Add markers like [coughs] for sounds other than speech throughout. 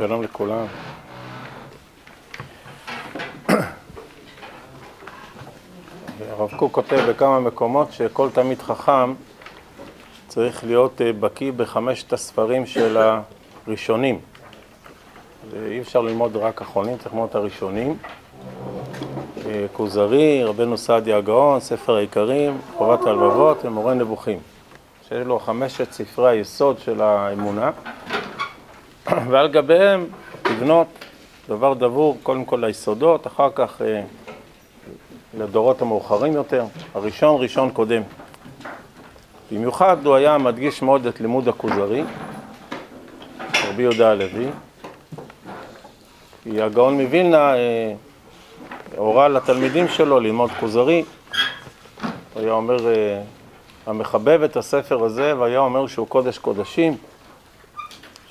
שלום לכולם. הרב קוק כותב בכמה מקומות שכל תלמיד חכם צריך להיות אה, בקיא בחמשת הספרים של הראשונים. אי אפשר ללמוד רק אחרונים, צריך ללמוד את הראשונים. אה, כוזרי, רבנו סעדיה הגאון, ספר העיקרים, חובת הלבבות ומורה נבוכים. שיש לו חמשת ספרי היסוד של האמונה, [coughs] ועל גביהם לבנות דבר דבור, קודם כל ליסודות, אחר כך אה, לדורות המאוחרים יותר. הראשון ראשון קודם. במיוחד הוא היה מדגיש מאוד את לימוד הכוזרי, רבי יהודה הלוי, כי הגאון מווילנה אה, הורה לתלמידים שלו ללמוד כוזרי. הוא היה אומר, אה, המחבב את הספר הזה, והיה אומר שהוא קודש קודשים,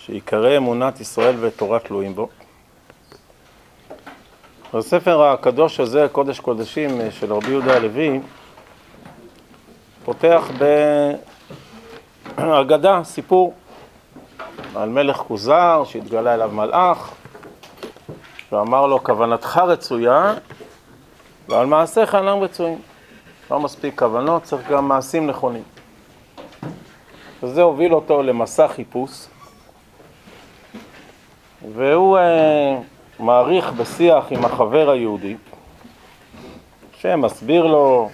שיקרא אמונת ישראל ותורה תלויים בו. הספר הקדוש הזה, קודש קודשים אה, של רבי יהודה הלוי, פותח בהגדה, סיפור על מלך כוזר שהתגלה אליו מלאך ואמר לו, כוונתך רצויה ועל מעשיך אינם רצויים. לא מספיק כוונות, צריך גם מעשים נכונים. וזה הוביל אותו למסע חיפוש, והוא אה, מעריך בשיח עם החבר היהודי, שמסביר לו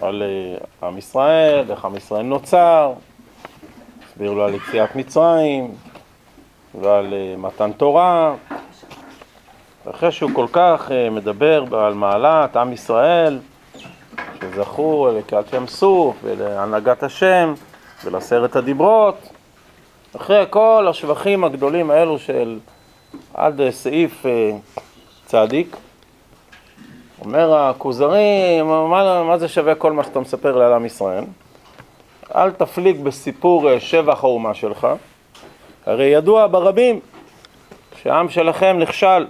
על אה, עם ישראל, איך עם ישראל נוצר, מסביר לו על יציאת מצרים ועל אה, מתן תורה. אחרי שהוא כל כך אה, מדבר על מעלת עם ישראל, שזכו לקהלת ים סוף ולהנהגת השם ולעשרת הדיברות, אחרי כל השבחים הגדולים האלו של עד סעיף צדיק, אומר הכוזרי, מה, מה זה שווה כל מה שאתה מספר לעל עם ישראל? אל תפליג בסיפור אה, שבח האומה שלך, הרי ידוע ברבים שהעם שלכם נכשל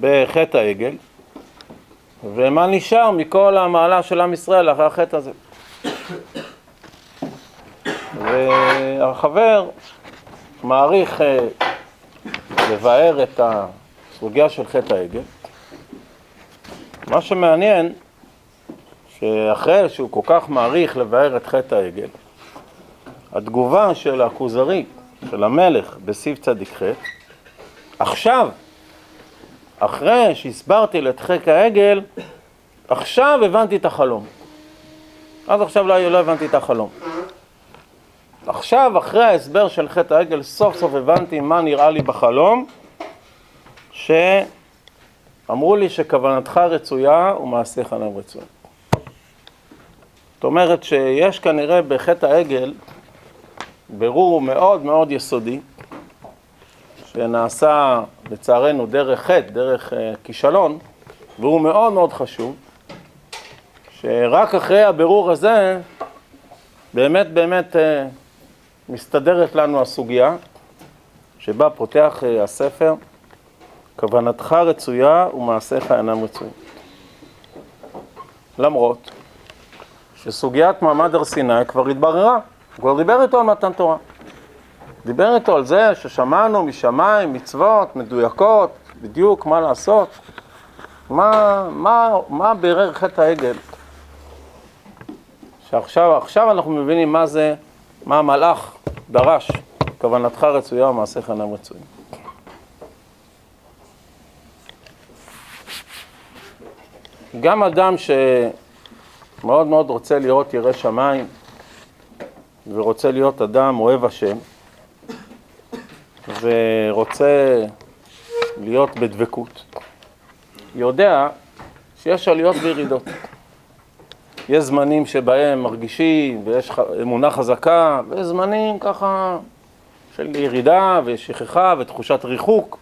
בחטא העגל, ומה נשאר מכל המעלה של עם ישראל אחרי החטא הזה? והחבר מעריך אה, לבאר את הסוגיה של חטא העגל, מה שמעניין, שאחרי שהוא כל כך מעריך לבאר את חטא העגל, התגובה של הכוזרי, של המלך, בסיב צדיק ח', עכשיו, אחרי שהסברתי חטא העגל, עכשיו הבנתי את החלום. עד עכשיו לא, לא הבנתי את החלום. עכשיו, אחרי ההסבר של חטא העגל, סוף סוף הבנתי מה נראה לי בחלום, ש... אמרו לי שכוונתך רצויה ומעשיך אינם רצויים. זאת אומרת שיש כנראה בחטא העגל ברור מאוד מאוד יסודי, שנעשה לצערנו דרך חטא, דרך uh, כישלון, והוא מאוד מאוד חשוב, שרק אחרי הבירור הזה באמת באמת uh, מסתדרת לנו הסוגיה שבה פותח uh, הספר כוונתך רצויה ומעשיך אינם רצויים. למרות שסוגיית מעמד הר סיני כבר התבררה, הוא כבר דיבר איתו על מתן תורה. דיבר איתו על זה ששמענו משמיים מצוות מדויקות, בדיוק מה לעשות. מה, מה, מה בירר חטא העגל? שעכשיו עכשיו אנחנו מבינים מה זה, מה המלאך דרש, כוונתך רצויה ומעשיך אינם רצויים. גם אדם שמאוד מאוד רוצה לראות ירא שמיים ורוצה להיות אדם אוהב השם ורוצה להיות בדבקות, יודע שיש עליות וירידות. יש זמנים שבהם מרגישים ויש אמונה חזקה, ויש זמנים ככה של ירידה ושכחה ותחושת ריחוק.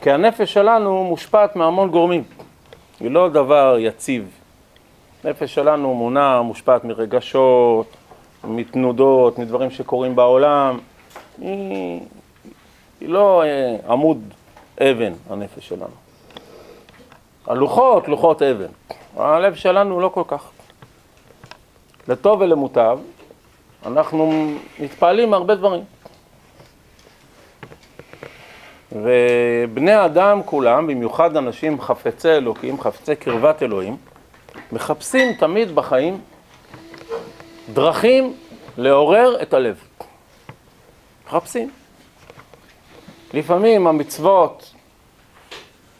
כי הנפש שלנו מושפעת מהמון גורמים. היא לא דבר יציב. נפש שלנו מונה, מושפעת מרגשות, מתנודות, מדברים שקורים בעולם. היא, היא לא אה, עמוד אבן, הנפש שלנו. הלוחות, לוחות אבן. הלב שלנו לא כל כך. לטוב ולמוטב, אנחנו מתפעלים מהרבה דברים. ובני האדם כולם, במיוחד אנשים חפצי אלוקים, חפצי קרבת אלוהים, מחפשים תמיד בחיים דרכים לעורר את הלב. מחפשים. לפעמים המצוות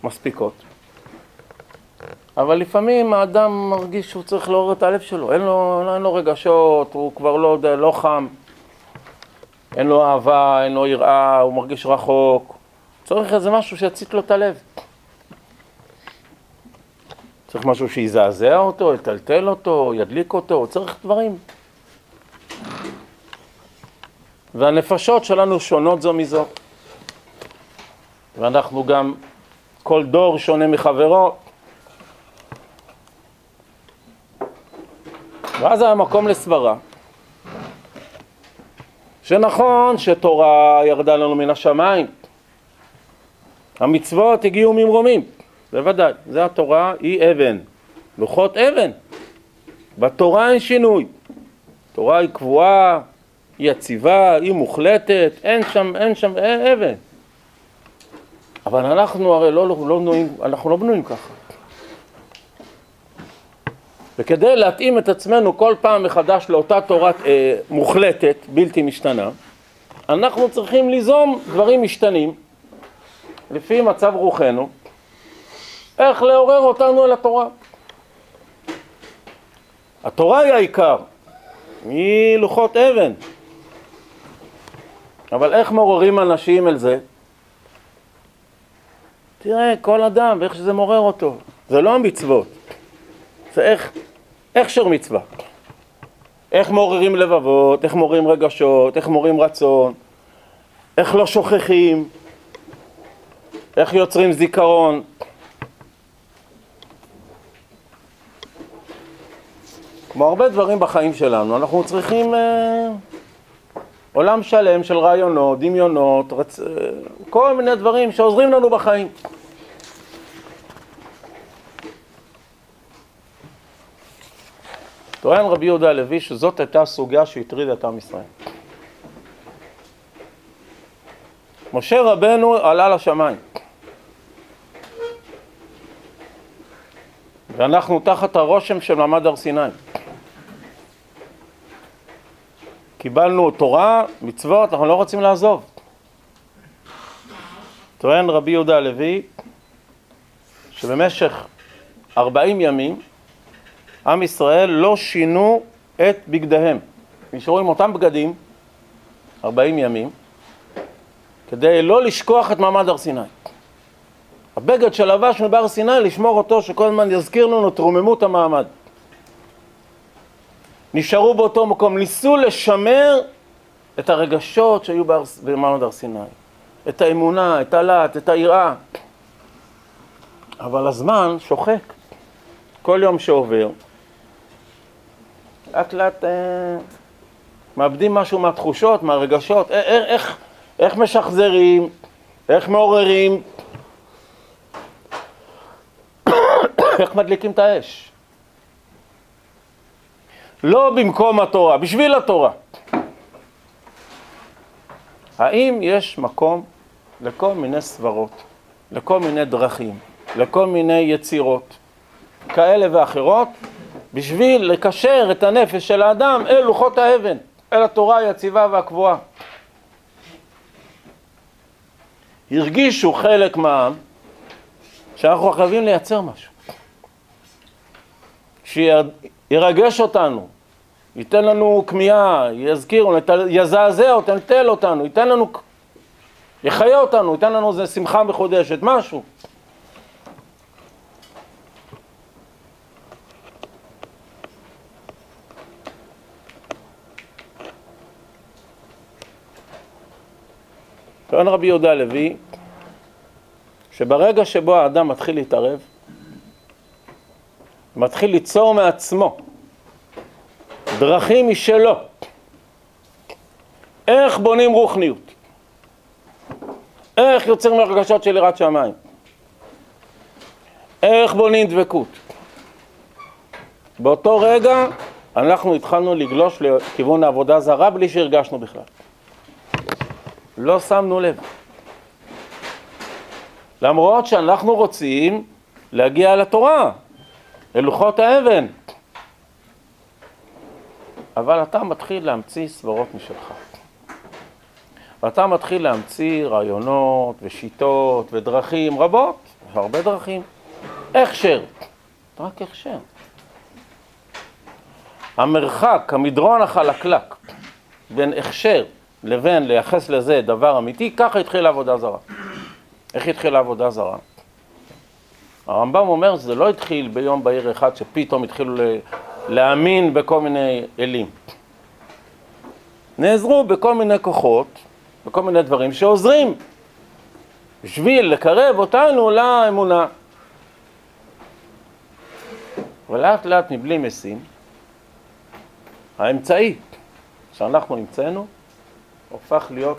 מספיקות, אבל לפעמים האדם מרגיש שהוא צריך לעורר את הלב שלו, אין לו, אין לו רגשות, הוא כבר לא, יודע, לא חם, אין לו אהבה, אין לו יראה, הוא מרגיש רחוק, צריך איזה משהו שיצית לו את הלב. צריך משהו שיזעזע אותו, יטלטל אותו, ידליק אותו, צריך דברים. והנפשות שלנו שונות זו מזו. ואנחנו גם, כל דור שונה מחברו. ואז היה מקום לסברה, שנכון שתורה ירדה לנו מן השמיים, המצוות הגיעו ממרומים, בוודאי, זה התורה היא אבן, לוחות אבן, בתורה אין שינוי, תורה היא קבועה, היא יציבה, היא מוחלטת, אין שם, אין שם, אין אבן. אבל אנחנו הרי לא, לא, לא בנויים, אנחנו לא בנויים ככה. וכדי להתאים את עצמנו כל פעם מחדש לאותה תורה אה, מוחלטת, בלתי משתנה, אנחנו צריכים ליזום דברים משתנים לפי מצב רוחנו, איך לעורר אותנו אל התורה. התורה היא העיקר, היא לוחות אבן. אבל איך מעוררים אנשים אל זה? תראה, כל אדם ואיך שזה מעורר אותו. זה לא המצוות, זה איך, איך שר מצווה. איך מעוררים לבבות, איך מעוררים רגשות, איך מעוררים רצון, איך לא שוכחים, איך יוצרים זיכרון. כמו הרבה דברים בחיים שלנו, אנחנו צריכים אה, עולם שלם של רעיונות, דמיונות, רצ... אה, כל מיני דברים שעוזרים לנו בחיים. טוען רבי יהודה הלוי שזאת הייתה הסוגיה שהטרידה את עם ישראל. משה רבנו עלה לשמיים. ואנחנו תחת הרושם של מעמד הר סיני. קיבלנו תורה, מצוות, אנחנו לא רוצים לעזוב. טוען רבי יהודה הלוי שבמשך ארבעים ימים עם ישראל לא שינו את בגדיהם. נשארו עם אותם בגדים ארבעים ימים כדי לא לשכוח את מעמד הר סיני. הבגד שלבשנו בהר סיני, לשמור אותו שכל הזמן יזכיר לנו את רוממות המעמד. נשארו באותו מקום, ניסו לשמר את הרגשות שהיו במעמד הר סיני, את האמונה, את הלהט, את היראה. אבל הזמן שוחק. כל יום שעובר, לאט לאט אה, מאבדים משהו מהתחושות, מהרגשות, איך, איך, איך משחזרים, איך מעוררים, [coughs] איך מדליקים את האש. לא במקום התורה, בשביל התורה. האם יש מקום לכל מיני סברות, לכל מיני דרכים, לכל מיני יצירות כאלה ואחרות, בשביל לקשר את הנפש של האדם אל לוחות האבן, אל התורה היציבה והקבועה. הרגישו חלק מהעם שאנחנו חייבים לייצר משהו. שירגש אותנו, ייתן לנו כמיהה, יזכיר, יזעזע אותנו, יטל אותנו, ייתן לנו, יחיה אותנו, ייתן לנו איזה שמחה מחודשת, משהו. טוען רבי יהודה הלוי, שברגע שבו האדם מתחיל להתערב, מתחיל ליצור מעצמו דרכים משלו. איך בונים רוחניות? איך יוצרים הרגשות של יראת שמיים? איך בונים דבקות? באותו רגע אנחנו התחלנו לגלוש לכיוון העבודה זרה בלי שהרגשנו בכלל. לא שמנו לב. למרות שאנחנו רוצים להגיע לתורה, ללוחות האבן. אבל אתה מתחיל להמציא סברות משלך. ואתה מתחיל להמציא רעיונות ושיטות ודרכים רבות, הרבה דרכים. הכשר, רק הכשר. המרחק, המדרון החלקלק בין הכשר לבין לייחס לזה דבר אמיתי, ככה התחילה עבודה זרה. איך התחילה עבודה זרה? הרמב"ם אומר שזה לא התחיל ביום בהיר אחד שפתאום התחילו להאמין בכל מיני אלים. נעזרו בכל מיני כוחות, בכל מיני דברים שעוזרים בשביל לקרב אותנו לאמונה. ולאט לאט מבלי משים, האמצעי שאנחנו המצאנו הופך להיות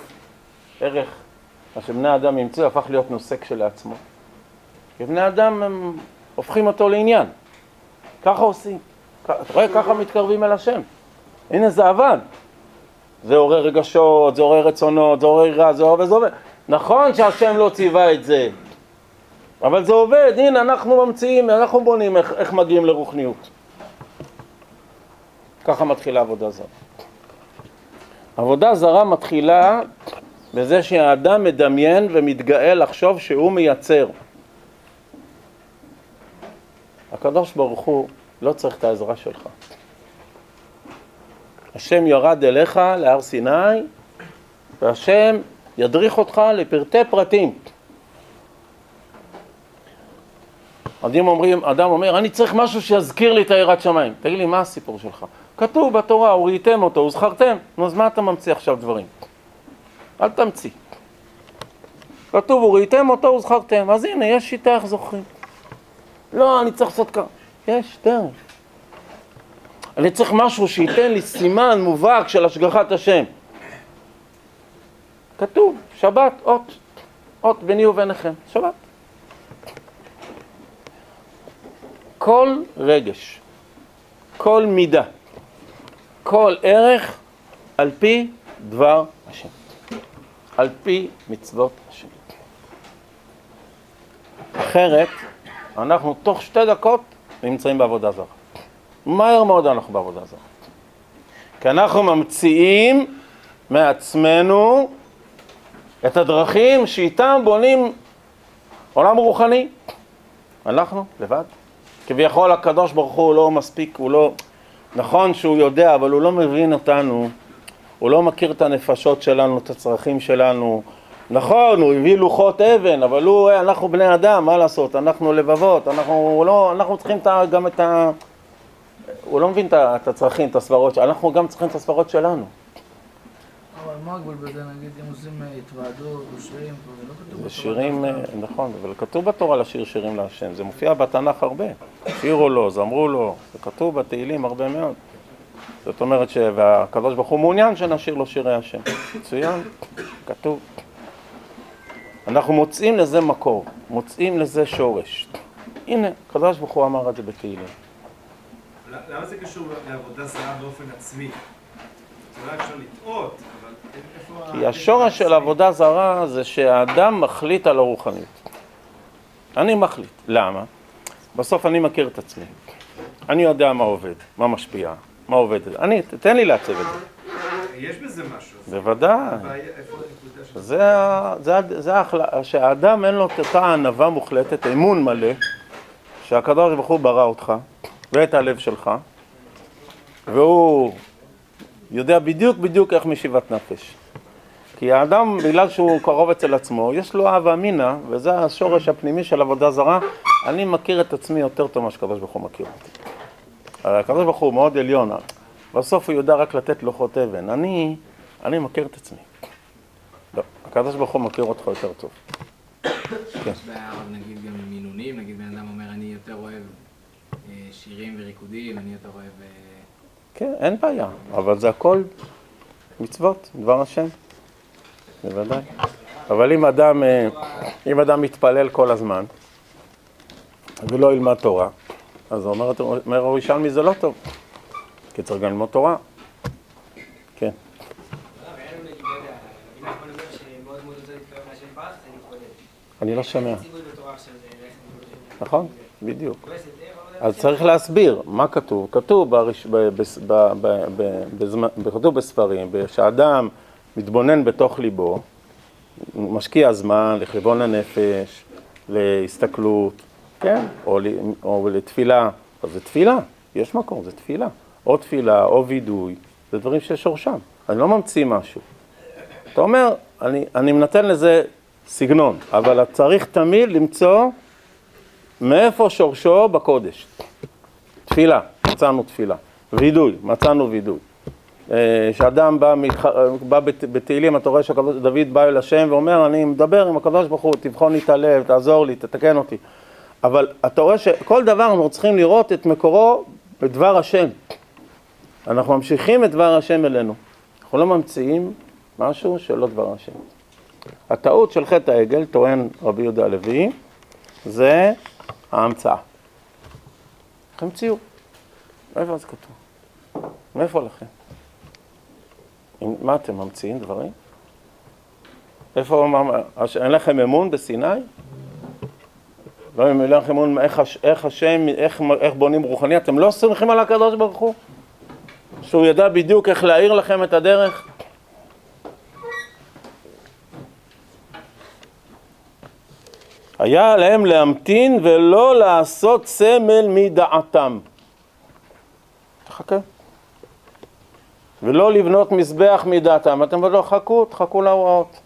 ערך, מה שבני אדם המציאו הפך להיות נושא כשלעצמו. כי בני אדם הם הופכים אותו לעניין. ככה עושים. אתה רואה, ככה מתקרבים אל השם. הנה זה עבד. זה עורר רגשות, זה עורר רצונות, זה עורר רע, זה עורר וזה עובד. נכון שהשם לא ציווה את זה, אבל זה עובד, הנה אנחנו ממציאים, אנחנו בונים איך, איך מגיעים לרוחניות. ככה מתחילה עבודה זרה. עבודה זרה מתחילה בזה שהאדם מדמיין ומתגאה לחשוב שהוא מייצר. הקדוש ברוך הוא לא צריך את העזרה שלך. השם ירד אליך להר סיני, והשם ידריך אותך לפרטי פרטים. אדם, אומר, אני צריך משהו שיזכיר לי את היראת שמיים. תגיד לי, מה הסיפור שלך? כתוב בתורה, וראיתם אותו, וזכרתם. נו, אז מה אתה ממציא עכשיו דברים? אל תמציא. כתוב, וראיתם אותו, וזכרתם. אז הנה, יש שיטה איך זוכרים. לא, אני צריך לעשות ככה. יש דרך. אני צריך משהו שייתן לי סימן מובהק של השגחת השם. כתוב, שבת, אות, אות ביני וביניכם, שבת. כל רגש, כל מידה, כל ערך, על פי דבר השם, על פי מצוות השם. אחרת, אנחנו תוך שתי דקות נמצאים בעבודה זרה. מהר מאוד אנחנו בעבודה זרה. כי אנחנו ממציאים מעצמנו את הדרכים שאיתם בונים עולם רוחני. אנחנו לבד. כביכול הקדוש ברוך הוא לא מספיק, הוא לא... נכון שהוא יודע, אבל הוא לא מבין אותנו, הוא לא מכיר את הנפשות שלנו, את הצרכים שלנו. נכון, הוא הביא לוחות אבן, אבל הוא, אנחנו בני אדם, מה לעשות? אנחנו לבבות, אנחנו, לא, אנחנו צריכים גם את ה... הוא לא מבין את הצרכים, את הסברות, אנחנו גם צריכים את הסברות שלנו. אבל מה הגבול בזה, נגיד, אם עושים אה, התוועדות או שירים, זה לא כתוב בתורה. שירים, אה, נכון, אבל כתוב בתורה לשיר שירים להשם, זה מופיע בתנ"ך הרבה. שירו לו, זמרו לו, זה כתוב בתהילים הרבה מאוד. זאת אומרת שהקדוש ברוך הוא מעוניין שנשיר לו שירי השם. מצוין, כתוב. אנחנו מוצאים לזה מקור, מוצאים לזה שורש. הנה, הקדוש ברוך הוא אמר את זה בתהילים. למה זה קשור לעבודה זרה באופן עצמי? אולי אפשר לטעות, אבל. כי השורש של עבודה זרה זה שהאדם מחליט על הרוחניות. אני מחליט. למה? בסוף אני מכיר את עצמי. אני יודע מה עובד, מה משפיע, מה עובד. אני, תן לי לעצב את זה. יש בזה משהו. בוודאי. זה, זה, זה ההחלטה, שהאדם אין לו את אותה ענווה מוחלטת, אמון מלא, שהקדוש ברוך הוא ברא אותך, ואת הלב שלך, והוא יודע בדיוק בדיוק איך משיבת נפש. כי האדם, בגלל שהוא קרוב אצל עצמו, יש לו אהבה אמינא, וזה השורש הפנימי של עבודה זרה. אני מכיר את עצמי יותר טוב ממה שהקדוש ברוך הוא מכיר אותי. הקדוש ברוך הוא מאוד עליון, בסוף הוא יודע רק לתת לוחות אבן. אני, אני מכיר את עצמי. לא, הקדוש ברוך הוא מכיר אותך יותר טוב. כן. יש בעיה, נגיד, גם מינונים, נגיד בן אדם אומר, אני יותר אוהב אה, שירים וריקודים, אני יותר אוהב... כן, אין בעיה, אבל זה הכל מצוות, דבר השם, בוודאי. אבל אם אדם, אה, אם אדם מתפלל כל הזמן ולא ילמד תורה, אז אומר, אומר ירושלמי זה לא טוב. כי צריך גם ללמוד תורה. כן. אני לא שומע. נכון, בדיוק. אז צריך להסביר מה כתוב. כתוב, ברש... ב... ב... ב... ב... ב... בזמן... כתוב בספרים, שאדם מתבונן בתוך ליבו, משקיע זמן לכיוון הנפש, להסתכלות, כן, או, ל... או לתפילה. אז זה תפילה, יש מקום, זה תפילה. או תפילה, או וידוי, זה דברים ששורשם. אני לא ממציא משהו. אתה אומר, אני, אני נותן לזה סגנון, אבל צריך תמיד למצוא מאיפה שורשו בקודש. תפילה, מצאנו תפילה. וידוי, מצאנו וידוי. כשאדם בא, מתח... בא בת... בתהילים, אתה רואה שדוד בא אל השם ואומר, אני מדבר עם הקדוש ברוך הוא, תבחון לי את הלב, תעזור לי, תתקן אותי. אבל אתה רואה שכל דבר אנחנו צריכים לראות את מקורו בדבר השם. אנחנו ממשיכים את דבר השם אלינו. אנחנו לא ממציאים משהו שלא דבר השם. הטעות של חטא העגל, טוען רבי יהודה הלוי, זה ההמצאה. המציאו? איפה זה כתוב? מאיפה לכם? מה אתם ממציאים דברים? איפה, אין לכם אמון בסיני? לא אין לכם אמון איך, איך השם, איך, איך בונים רוחני? אתם לא סומכים על הקדוש ברוך הוא? שהוא ידע בדיוק איך להאיר לכם את הדרך? היה עליהם להמתין ולא לעשות סמל מדעתם. תחכה. ולא לבנות מזבח מדעתם. אתם לא חכו, תחכו להוראות.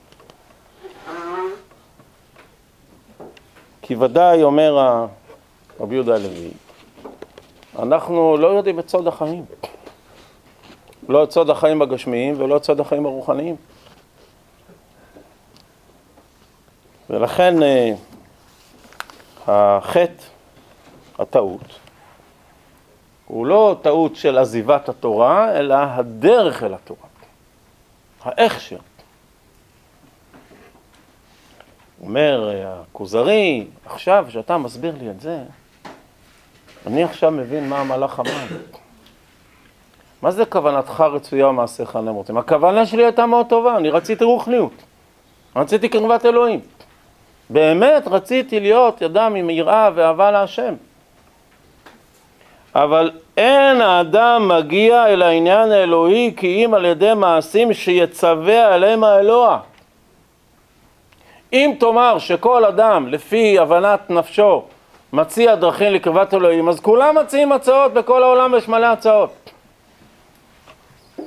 כי ודאי, אומר רבי יהודה הלוי, אנחנו לא יודעים את סוד החיים. לא את סוד החיים הגשמיים ולא את סוד החיים הרוחניים. ולכן החטא, הטעות, הוא לא טעות של עזיבת התורה, אלא הדרך אל התורה, האיך אומר הכוזרי, עכשיו שאתה מסביר לי את זה, אני עכשיו מבין מה המלאך אמר. מה זה כוונתך רצויה ומעשיך נמרצים? הכוונה שלי הייתה מאוד טובה, אני רציתי רוחניות, רציתי קרבת אלוהים. באמת רציתי להיות אדם עם יראה ואהבה להשם. אבל אין האדם מגיע אל העניין האלוהי כי אם על ידי מעשים שיצווה עליהם האלוה. אם תאמר שכל אדם לפי הבנת נפשו מציע דרכים לקרבת אלוהים, אז כולם מציעים הצעות, בכל העולם יש מלא הצעות.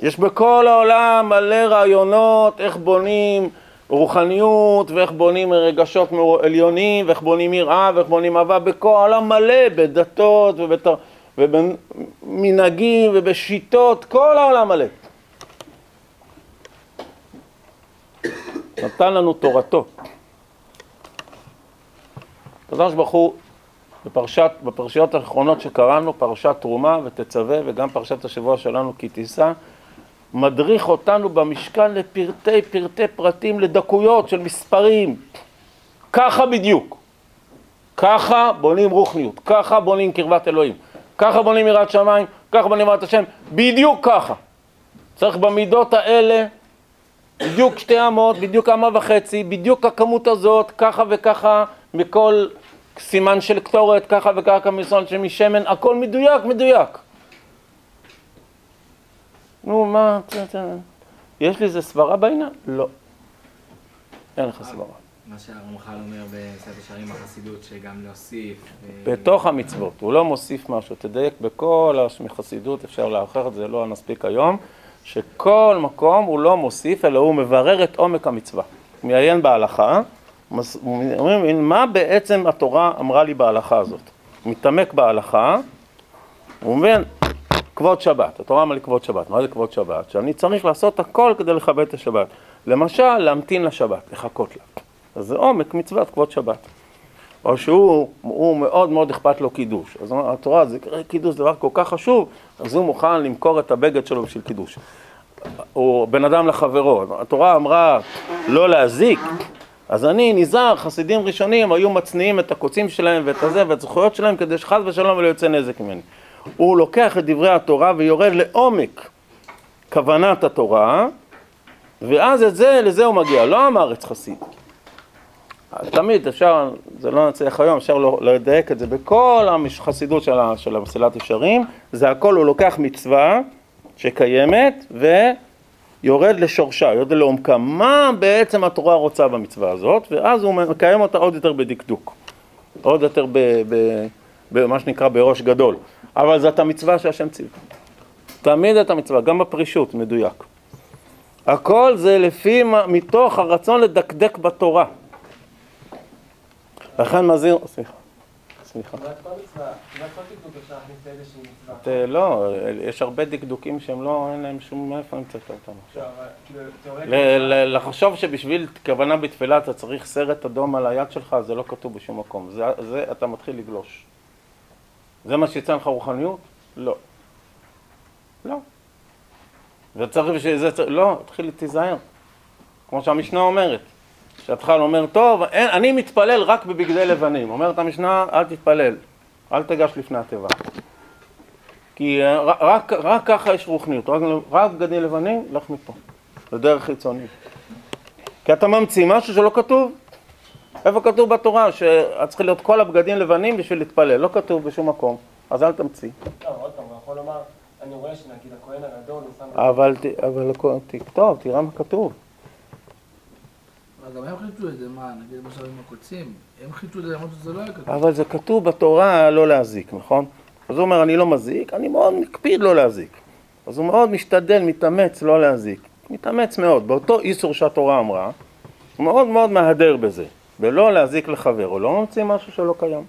יש בכל העולם מלא רעיונות איך בונים רוחניות ואיך בונים רגשות עליונים ואיך בונים יראה ואיך בונים אהבה בכל העולם מלא, בדתות ובת... ובמנהגים ובשיטות, כל העולם מלא. נתן לנו תורתו. הקדוש ברוך הוא בפרשת, בפרשיות האחרונות שקראנו, פרשת תרומה ותצווה וגם פרשת השבוע שלנו כי תישא, מדריך אותנו במשכן לפרטי פרטי פרטים, לדקויות של מספרים. ככה בדיוק. ככה בונים רוחניות, ככה בונים קרבת אלוהים, ככה בונים יראת שמיים, ככה בונים יראת השם, בדיוק ככה. צריך במידות האלה, בדיוק שתי אמות, בדיוק אמה וחצי, בדיוק הכמות הזאת, ככה וככה, מכל סימן של קטורת, ככה וככה מסון של משמן, הכל מדויק, מדויק. נו, מה, יש לי איזה סברה בעניין? לא. אין לך סברה. מה שהרמח"ל אומר בספר שערים החסידות, שגם להוסיף... בתוך המצוות, הוא לא מוסיף משהו, תדייק בכל החסידות, אפשר לאחר את זה, לא נספיק היום, שכל מקום הוא לא מוסיף, אלא הוא מברר את עומק המצווה. מעיין בהלכה, אומרים, מה בעצם התורה אמרה לי בהלכה הזאת? מתעמק בהלכה, הוא אומר, כבוד שבת, התורה אמרה לי כבוד שבת, מה זה כבוד שבת? שאני צריך לעשות הכל כדי לכבד את השבת. למשל, להמתין לשבת, לחכות לה. אז זה עומק מצוות כבוד שבת. או שהוא מאוד מאוד אכפת לו קידוש. אז התורה, זה קידוש דבר כל כך חשוב, אז הוא מוכן למכור את הבגד שלו בשביל קידוש. או בן אדם לחברו, התורה אמרה לא להזיק, אז אני נזהר, חסידים ראשונים היו מצניעים את הקוצים שלהם ואת הזה ואת הזכויות שלהם כדי שחס ושלום לא יוצא נזק ממני. הוא לוקח את דברי התורה ויורד לעומק כוונת התורה, ואז את זה, לזה הוא מגיע, לא המארץ חסיד. תמיד אפשר, זה לא נצליח היום, אפשר לא- לדייק את זה בכל החסידות של, המסילת ישרים, זה הכל, הוא לוקח מצווה שקיימת ויורד לשורשה, יורד לעומקה. מה בעצם התורה רוצה במצווה הזאת, ואז הוא מקיים אותה עוד יותר בדקדוק, עוד יותר במה שנקרא בראש גדול. אבל זאת המצווה שהשם ציווה. תמיד את המצווה, גם בפרישות, מדויק. הכל זה לפי, מתוך הרצון לדקדק בתורה. לכן מזהיר, סליחה, סליחה. אה, לא, יש הרבה דקדוקים שהם לא, אין להם שום, מאיפה המצאת אותם עכשיו? לא, כאילו, לחשוב שבשביל כוונה בתפילה אתה צריך סרט אדום על היד שלך, זה לא כתוב בשום מקום. זה אתה מתחיל לגלוש. זה מה שיצא לך רוחניות? לא. לא. וצריך בשביל זה, צריך- לא, תתחיל תיזהר. כמו שהמשנה אומרת. שהתחל אומר, טוב, אין, אני מתפלל רק בבגדי לבנים. אומרת המשנה, אל תתפלל, אל תגש לפני התיבה. כי אה, רק, רק ככה יש רוחניות, רק, רק בגדים לבנים, לך מפה. זה דרך חיצונית. כי אתה ממציא משהו שלא כתוב. איפה כתוב בתורה שאת צריכה להיות כל הבגדים לבנים בשביל להתפלל? לא כתוב בשום מקום, אז אל תמציא. לא, עוד פעם, הוא יכול לומר, אני רואה שנגיד הכהן הגדול, הוא שם... אבל, תכתוב, תראה מה כתוב. אבל גם הם חידשו את זה, מה, נגיד למשל עם הקוצים, הם חידשו את זה למרות שזה לא היה כתוב. אבל זה כתוב בתורה לא להזיק, נכון? אז הוא אומר, אני לא מזיק, אני מאוד מקפיד לא להזיק. אז הוא מאוד משתדל, מתאמץ לא להזיק. מתאמץ מאוד. באותו איסור שהתורה אמרה, הוא מאוד מאוד מהדר בזה. בלא להזיק לחבר, הוא לא ממציא משהו שלא קיים.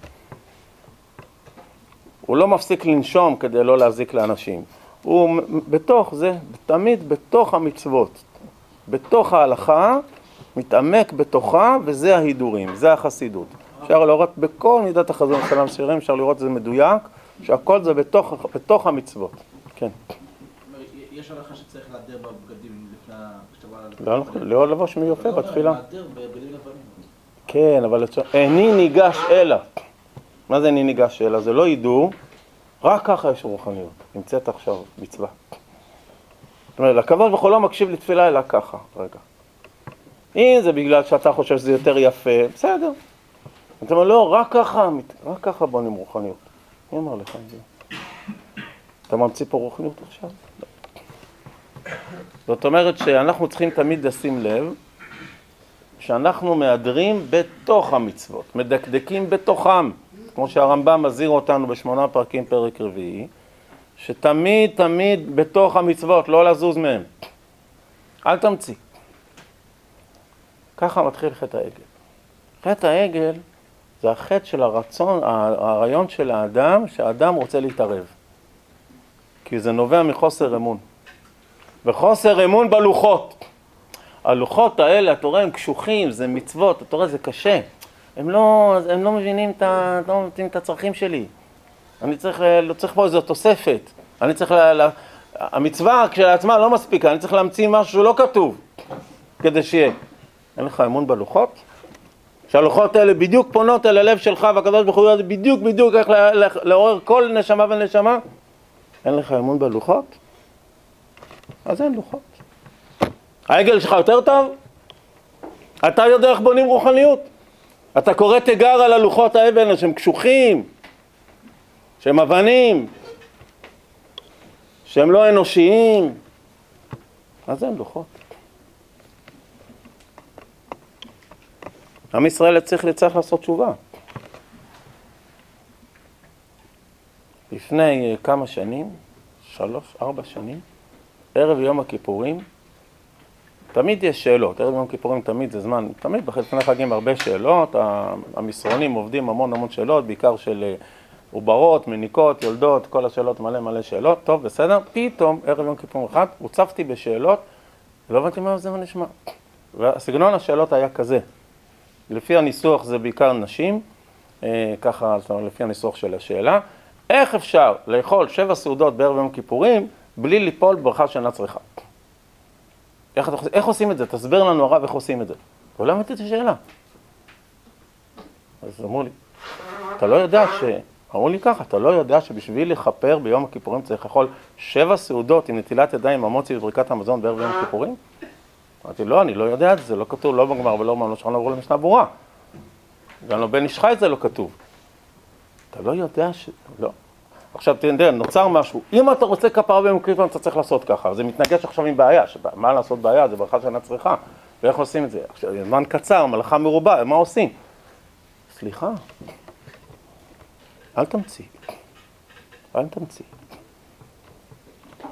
הוא לא מפסיק לנשום כדי לא להזיק לאנשים. הוא בתוך זה, תמיד בתוך המצוות, בתוך ההלכה, מתעמק בתוכה, וזה ההידורים, זה החסידות. אפשר לראות בכל מידת החזון של המסירים, אפשר לראות את זה מדויק, שהכל זה בתוך, בתוך המצוות. כן. יש הלכה שצריך להדר בבגדים לפני לא, לא לבוש מיופה בתפילה. כן, אבל איני ניגש אלא. מה זה איני ניגש אלא? זה לא הידור, רק ככה יש רוחניות. נמצאת עכשיו מצווה. זאת אומרת, הוא לא מקשיב לתפילה אלא ככה, רגע. אם זה בגלל שאתה חושב שזה יותר יפה, בסדר. אתה אומר, לא, רק ככה, רק ככה בונים רוחניות. מי אמר לך את זה? אתה ממציא פה רוחניות עכשיו? זאת אומרת שאנחנו צריכים תמיד לשים לב שאנחנו מהדרים בתוך המצוות, מדקדקים בתוכם, כמו שהרמב"ם מזהיר אותנו בשמונה פרקים, פרק רביעי, שתמיד תמיד בתוך המצוות, לא לזוז מהם. אל תמציא. ככה מתחיל חטא העגל. חטא העגל זה החטא של הרצון, הרעיון של האדם, שהאדם רוצה להתערב. כי זה נובע מחוסר אמון. וחוסר אמון בלוחות. הלוחות האלה, רואה, הם קשוחים, זה מצוות, רואה, זה קשה. הם לא, הם לא מבינים את, ה, לא מבינים את הצרכים שלי. אני צריך, לא צריך פה איזו תוספת. אני צריך, לה, לה, המצווה כשלעצמה לא מספיקה, אני צריך להמציא משהו שלא כתוב כדי שיהיה. אין לך אמון בלוחות? שהלוחות האלה בדיוק פונות אל הלב שלך והקדוש ברוך הוא יודע בדיוק בדיוק איך לעורר כל נשמה ונשמה? אין לך אמון בלוחות? אז אין לוחות. העגל שלך יותר טוב? אתה יודע איך בונים רוחניות? אתה קורא תיגר על הלוחות האבן שהם קשוחים, שהם אבנים, שהם לא אנושיים, אז אין לוחות. עם ישראל צריך צריך לעשות תשובה. לפני אה, כמה שנים, שלוש, ארבע שנים, ערב יום הכיפורים, תמיד יש שאלות, ערב יום כיפורים תמיד זה זמן, תמיד לפני חגים הרבה שאלות, המסרונים עובדים המון המון שאלות, בעיקר של אה, עוברות, מניקות, יולדות, כל השאלות מלא מלא שאלות, טוב בסדר, פתאום ערב יום כיפורים אחד הוצפתי בשאלות, לא הבנתי מה זה נשמע. וסגנון השאלות היה כזה, לפי הניסוח זה בעיקר נשים, אה, ככה, זאת אומרת, לפי הניסוח של השאלה, איך אפשר לאכול שבע סעודות בערב יום כיפורים בלי ליפול ברכה שאינה צריכה? איך, אתה- איך עושים את זה? תסביר לנו הרב איך עושים את זה. ולא הבנתי את השאלה. אז אמרו לי, אתה לא יודע אמרו לי ככה, אתה לא יודע שבשביל לכפר ביום הכיפורים צריך לאכול שבע סעודות עם נטילת ידיים, המוצי וברכת המזון בערב יום הכיפורים? אמרתי, לא, אני לא יודע את זה, לא כתוב לא בגמר ולא במלוא שולחן עבור למשנה ברורה. גם לא בן איש חי זה לא כתוב. אתה לא יודע ש... לא. עכשיו תראה, נוצר משהו, אם אתה רוצה כפרה הכיפורים אתה צריך לעשות ככה, זה מתנגש עכשיו עם בעיה, שמה לעשות בעיה, זה ברכה שאינה צריכה, ואיך עושים את זה? עכשיו, זמן קצר, מלאכה מרובה, מה עושים? סליחה, אל תמציא, אל תמציא.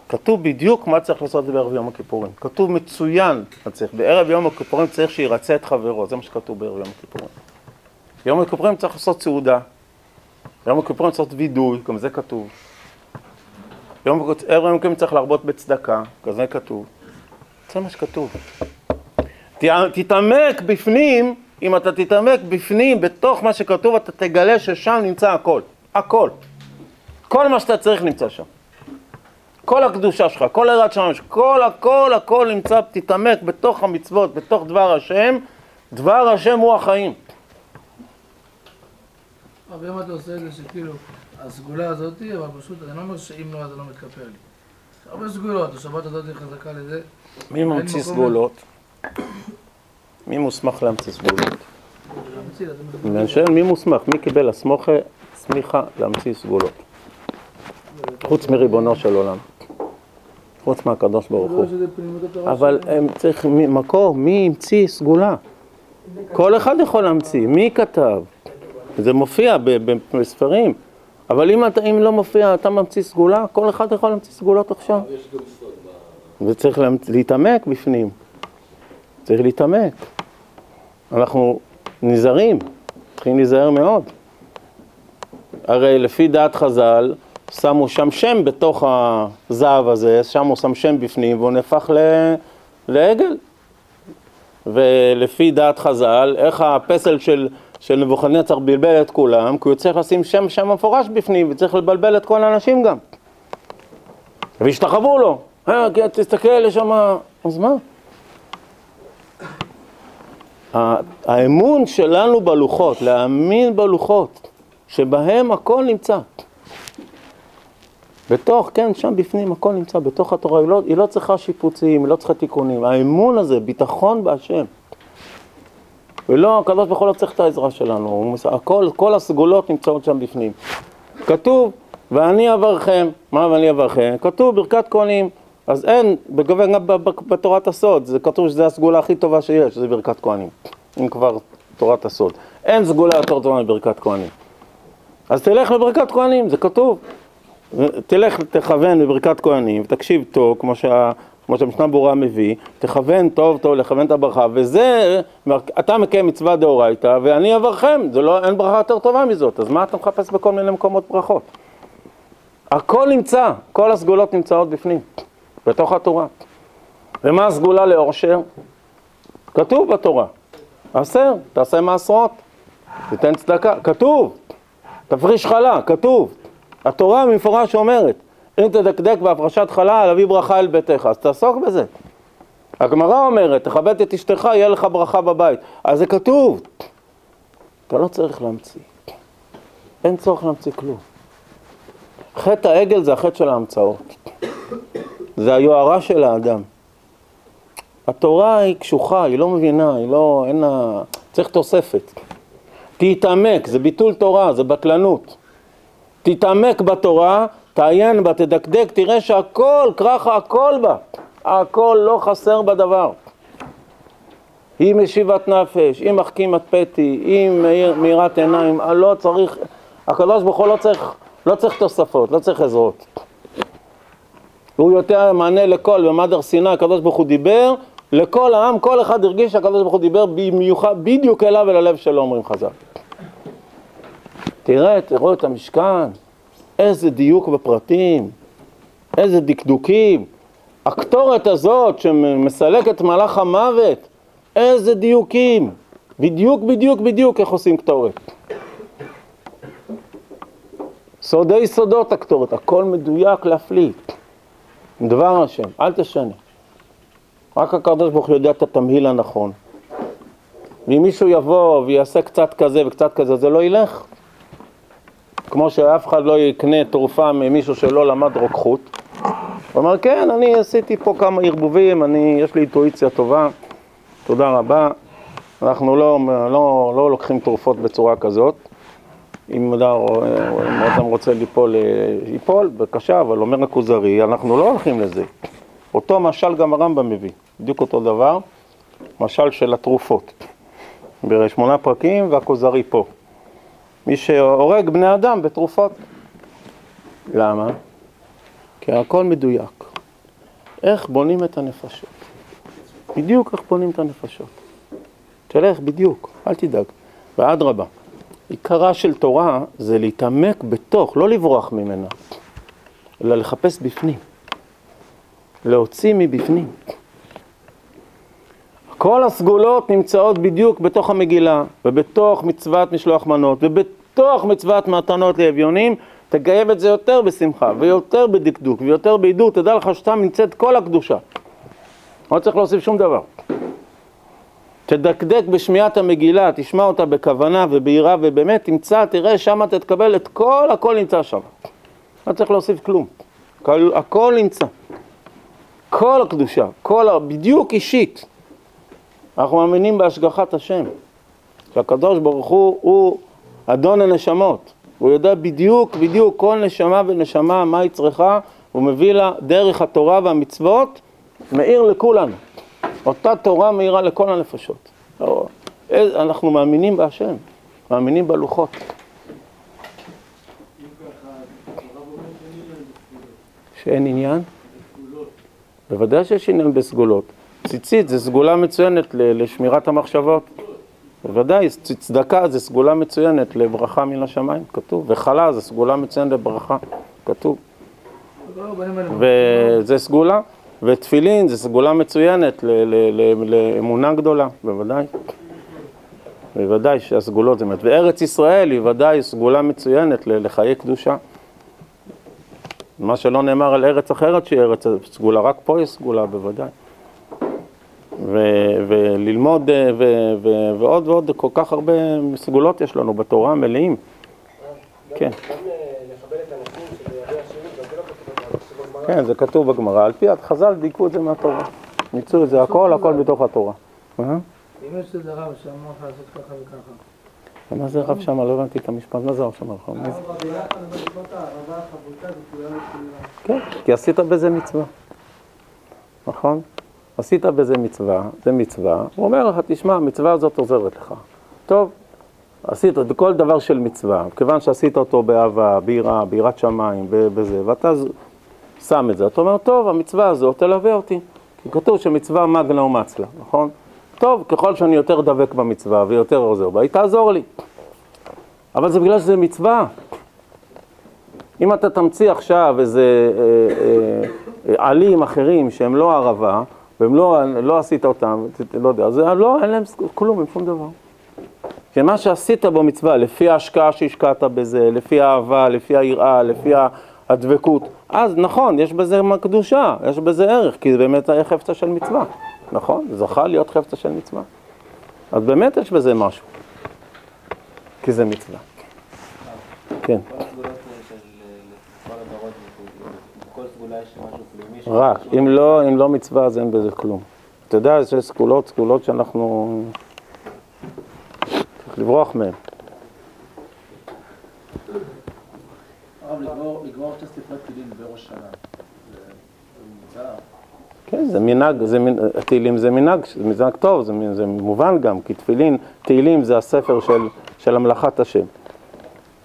כתוב בדיוק מה צריך לעשות בערב יום הכיפורים. כתוב מצוין מה צריך. בערב יום הכיפורים צריך שירצה את חברו, זה מה שכתוב בערב יום הכיפורים. ביום הכיפורים צריך לעשות סעודה. ביום הכיפורים צריך לעשות וידוי, גם זה כתוב. יום הכיפורים צריך להרבות בצדקה, גם זה כתוב. זה מה שכתוב. תתעמק בפנים, אם אתה תתעמק בפנים, בתוך מה שכתוב, אתה תגלה ששם נמצא הכל. הכל. כל מה שאתה צריך נמצא שם. כל הקדושה שלך, כל היראת שלך, כל הכל הכל נמצא, תתעמק בתוך המצוות, בתוך דבר השם, דבר השם הוא החיים. אם אתה עושה את זה שכאילו, הסגולה הזאתי, אבל פשוט, אני לא אומר שאם לא, אז זה לא מתכפר לי. הרבה סגולות, השבת הזאת היא חזקה לזה. מי ממציא סגולות? מי מוסמך להמציא סגולות? אני שואל מי מוסמך, מי קיבל הסמוכה, סמיכה להמציא סגולות? חוץ מריבונו של עולם. חוץ מהקדוש ברוך הוא. לא אבל. הם צריך מי- מקור, מי המציא סגולה? כל אחד יכול להמציא, מי כתב? זה מופיע בספרים, אבל אם, אתה, אם לא מופיע, אתה ממציא סגולה, כל אחד יכול להמציא סגולות עכשיו. וצריך להמצ- להתעמק בפנים, צריך להתעמק. אנחנו נזהרים, צריכים להיזהר מאוד. הרי לפי דעת חז"ל, שמו שם שם בתוך הזהב הזה, שם הוא שם שם בפנים והוא נהפך ל- לעגל. ולפי דעת חז"ל, איך הפסל של, של נבוכדנצר בלבל את כולם, כי הוא צריך לשים שם שם מפורש בפנים, וצריך לבלבל את כל האנשים גם. והשתחוו לו, אה, תסתכל, יש שם... אז מה? האמון שלנו בלוחות, להאמין בלוחות, שבהם הכל נמצא. בתוך, כן, שם בפנים הכל נמצא, בתוך התורה, היא לא, היא לא צריכה שיפוצים, היא לא צריכה תיקונים. האמון הזה, ביטחון בהשם. ולא, הקדוש ברוך הוא לא צריך את העזרה שלנו, הכל, כל הסגולות נמצאות שם בפנים. כתוב, ואני אברכם, מה ואני אברכם? כתוב ברכת כהנים, אז אין, בגובה גם בתורת הסוד, זה כתוב שזו הסגולה הכי טובה שיש, זה ברכת כהנים, אם כבר תורת הסוד. אין סגולה יותר טובה מברכת כהנים. אז תלך לברכת כהנים, זה כתוב. תלך, תכוון בברכת כהנים, ותקשיב טוב, כמו, שה, כמו שהמשנה ברורה מביא, תכוון טוב טוב לכוון את הברכה, וזה, אתה מקיים מצווה דאורייתא, ואני אברכם, זה לא, אין ברכה יותר טובה מזאת, אז מה אתה מחפש בכל מיני מקומות ברכות? הכל נמצא, כל הסגולות נמצאות בפנים, בתוך התורה. ומה הסגולה לאורשר? כתוב בתורה, עשר, תעשה מעשרות, תיתן צדקה, כתוב, תפריש חלה, כתוב. התורה במפורש אומרת, אם תדקדק בהפרשת חלה, להביא ברכה אל ביתך, אז תעסוק בזה. הגמרא אומרת, תכבד את אשתך, יהיה לך ברכה בבית. אז זה כתוב. אתה לא צריך להמציא. אין צורך להמציא כלום. חטא העגל זה החטא של ההמצאות. זה היוהרה של האדם. התורה היא קשוחה, היא לא מבינה, היא לא, אין לה... צריך תוספת. תתעמק, זה ביטול תורה, זה בטלנות. תתעמק בתורה, תעיין בה, תדקדק, תראה שהכל, ככה הכל בה. הכל לא חסר בדבר. היא משיבת נפש, היא מחכימת פתי, היא מאיר- מאירת עיניים, לא צריך, הקדוש ברוך הוא לא צריך, לא צריך תוספות, לא צריך עזרות. הוא יותר מענה לכל, במדר סיני הקדוש ברוך הוא דיבר, לכל העם, כל אחד הרגיש שהקדוש ברוך הוא דיבר במיוחד, בדיוק אליו וללב שלו, אומרים חז"ל. תראה, תראו את המשכן, איזה דיוק בפרטים, איזה דקדוקים. הקטורת הזאת שמסלקת מלאך המוות, איזה דיוקים. בדיוק, בדיוק, בדיוק איך עושים קטורת. סודי סודות הקטורת, הכל מדויק להפליא. דבר השם, אל תשנה. רק הקדוש ברוך הוא יודע את התמהיל הנכון. ואם מישהו יבוא ויעשה קצת כזה וקצת כזה, זה לא ילך. כמו שאף אחד לא יקנה תרופה ממישהו שלא למד רוקחות. הוא אומר, כן, אני עשיתי פה כמה ערבובים, אני, יש לי אינטואיציה טובה, תודה רבה. אנחנו לא, לא, לא לוקחים תרופות בצורה כזאת. אם אדם רוצה ליפול, ייפול, בבקשה, אבל אומר הכוזרי, אנחנו לא הולכים לזה. אותו משל גם הרמב"ם מביא, בדיוק אותו דבר, משל של התרופות. בשמונה פרקים והכוזרי פה. מי שהורג בני אדם בתרופות. למה? כי הכל מדויק. איך בונים את הנפשות. בדיוק איך בונים את הנפשות. תלך בדיוק, אל תדאג. ואדרבה, עיקרה של תורה זה להתעמק בתוך, לא לברוח ממנה, אלא לחפש בפנים. להוציא מבפנים. כל הסגולות נמצאות בדיוק בתוך המגילה, ובתוך מצוות משלוח מנות, ובתוך מצוות מתנות לאביונים, תקיים את זה יותר בשמחה, ויותר בדקדוק, ויותר בעידור, תדע לך ששם נמצאת כל הקדושה. לא צריך להוסיף שום דבר. תדקדק בשמיעת המגילה, תשמע אותה בכוונה וביראה, ובאמת תמצא, תראה, שם תתקבל את כל, הכל נמצא שם. לא צריך להוסיף כלום. הכל נמצא. כל הקדושה, כל, בדיוק אישית. אנחנו מאמינים בהשגחת השם, שהקדוש ברוך הוא הוא אדון הנשמות, הוא יודע בדיוק, בדיוק כל נשמה ונשמה מה היא צריכה, הוא מביא לה דרך התורה והמצוות, מאיר לכולנו. אותה תורה מאירה לכל הנפשות. אנחנו מאמינים בהשם, מאמינים בלוחות. שאין עניין? בוודאי שיש עניין בסגולות. ציצית זה סגולה מצוינת לשמירת המחשבות. בוודאי, צדקה זה סגולה מצוינת לברכה מן השמיים, כתוב. וחלה זה סגולה מצוינת לברכה, כתוב. וזה סגולה. ותפילין זה סגולה מצוינת לאמונה גדולה, בוודאי. בוודאי שהסגולות זה... וארץ ישראל היא ודאי סגולה מצוינת לחיי קדושה. מה שלא נאמר על ארץ אחרת שהיא ארץ סגולה, רק פה יש סגולה בוודאי. ו- וללמוד, ו- ו- ועוד ועוד, כל כך הרבה סגולות יש לנו בתורה, מלאים. כן. כן, זה כתוב בגמרא, על פי חז"ל דייקו את זה מהתורה. ניצו את זה הכל, הכל בתוך התורה. אם יש איזה רב שאמר לך לעשות ככה וככה. מה זה רב שמה? לא הבנתי את המשפט, מה זה רב שמה? כן, כי עשית בזה מצווה. נכון? עשית בזה מצווה, זה מצווה, הוא אומר לך, תשמע, המצווה הזאת עוזרת לך. טוב, עשית כל דבר של מצווה, כיוון שעשית אותו באהבה, ביראה, ביראת שמיים, בזה, ואתה שם את זה, אתה אומר, טוב, המצווה הזאת תלווה אותי. כי כתוב שמצווה מגנה ומצלה, נכון? טוב, ככל שאני יותר דבק במצווה ויותר עוזר בה, היא תעזור לי. אבל זה בגלל שזה מצווה. אם אתה תמציא עכשיו איזה אה, אה, עלים אחרים שהם לא ערבה, והם לא, לא עשית אותם, לא יודע, אז לא, אין להם כלום, אין שום דבר. שמה שעשית במצווה, לפי ההשקעה שהשקעת בזה, לפי האהבה, לפי היראה, לפי הדבקות, אז נכון, יש בזה קדושה, יש בזה ערך, כי זה באמת היה חפצה של מצווה, נכון? זכה להיות חפצה של מצווה. אז באמת יש בזה משהו, כי זה מצווה. כן. רק, אם לא, אם לא מצווה אז אין בזה כלום. אתה יודע, יש סגולות, סגולות שאנחנו... צריך לברוח מהן. כן, זה מנהג, זה, תהילים זה מנהג, זה מנהג טוב, זה, זה מובן גם, כי תפילין, תהילים זה הספר של, של המלאכת השם.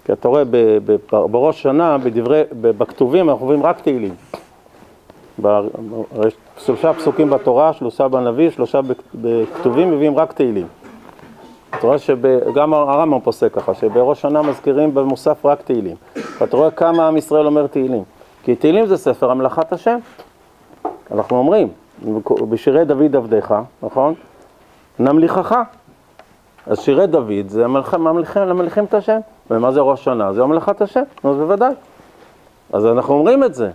כי אתה רואה ב, ב, בראש שנה, בדברי, בכתובים אנחנו רואים רק תהילים. שלושה פסוקים בתורה, שלושה בנביא, שלושה בכתובים מביאים רק תהילים. אתה רואה שגם הרמב"ם פוסק ככה, שבראש שנה מזכירים במוסף רק תהילים. ואתה רואה כמה עם ישראל אומר תהילים. כי תהילים זה ספר המלאכת השם. אנחנו אומרים, בשירי דוד עבדיך, נכון? נמליכך. אז שירי דוד זה למלכים את השם. ומה זה ראש שנה? זה המלאכת השם, נו בוודאי. אז אנחנו אומרים את זה.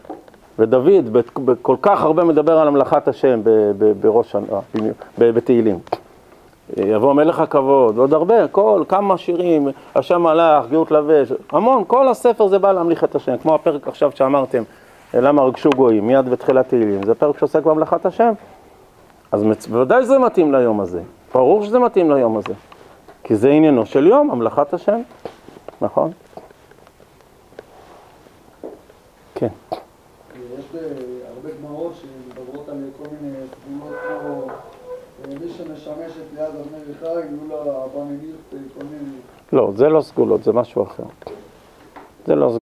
ודוד כל כך הרבה מדבר על המלאכת השם בראש בתהילים. יבוא מלך הכבוד, ועוד הרבה, כל, כמה שירים, השם מלאך, גאות לבש, המון, כל הספר זה בא להמליך את השם, כמו הפרק עכשיו שאמרתם, למה רגשו גויים, מיד בתחילת תהילים, זה פרק שעוסק בהמלכת השם. אז מצ- בוודאי שזה מתאים ליום הזה, ברור שזה מתאים ליום הזה, כי זה עניינו של יום, המלכת השם, נכון? כן. ב- הרבה גמרות שמדברות על כל מיני סגולות כמו אה, מי שמשמשת ליד אבני חי, יהיו לה אבא מניח, כל מיני... לא, זה לא סגולות, זה משהו אחר. זה לא סגולות.